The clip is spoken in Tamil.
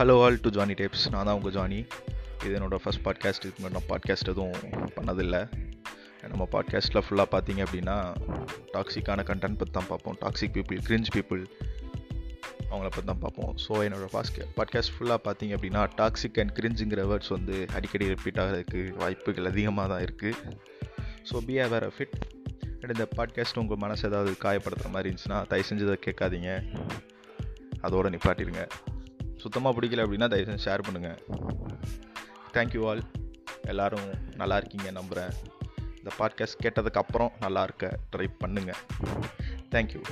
Hello all to Johnny Tapes நான் தான் உங்கள் ஜானி இது என்னோடய ஃபஸ்ட் பாட்காஸ்ட் இதுக்கு முன்னாடி நான் பாட்காஸ்ட் எதுவும் பண்ணதில்லை. நம்ம பாட்காஸ்ட்டில் ஃபுல்லாக பார்த்தீங்க அப்படின்னா டாக்ஸிக்கான கண்டென்ட் பற்றி தான் பார்ப்போம். டாக்ஸிக் பீப்புள் கிரிஞ்ச் பீப்புள் அவங்கள பற்றி தான் பார்ப்போம். ஸோ என்னோடய பாஸ்க பாட்காஸ்ட் ஃபுல்லாக பார்த்தீங்க அப்படின்னா டாக்ஸிக் அண்ட் கிரிஞ்சுங்கிற வேர்ட்ஸ் வந்து அடிக்கடி ரிப்பீட் ஆகிறதுக்கு வாய்ப்புகள் அதிகமாக தான் இருக்குது so be aware fit and இந்த பாட்காஸ்ட் உங்கள் மனசு ஏதாவது காயப்படுத்துகிற மாதிரி இருந்துச்சுன்னா தயவு செஞ்சு கேட்காதீங்க. அதோடு நிப்பாட்டிடுங்க. சுத்தமாக பிடிக்கல அப்படின்னா தயவு செஞ்சு ஷேர் பண்ணுங்கள் தேங்க்யூ ஆல் எல்லோரும் நல்லா இருக்கீங்க நம்புகிறேன் இந்த பாட்காஸ்ட் கேட்டதுக்கப்புறம் நல்லா இருக்க ட்ரை பண்ணுங்கள் தேங்க்யூ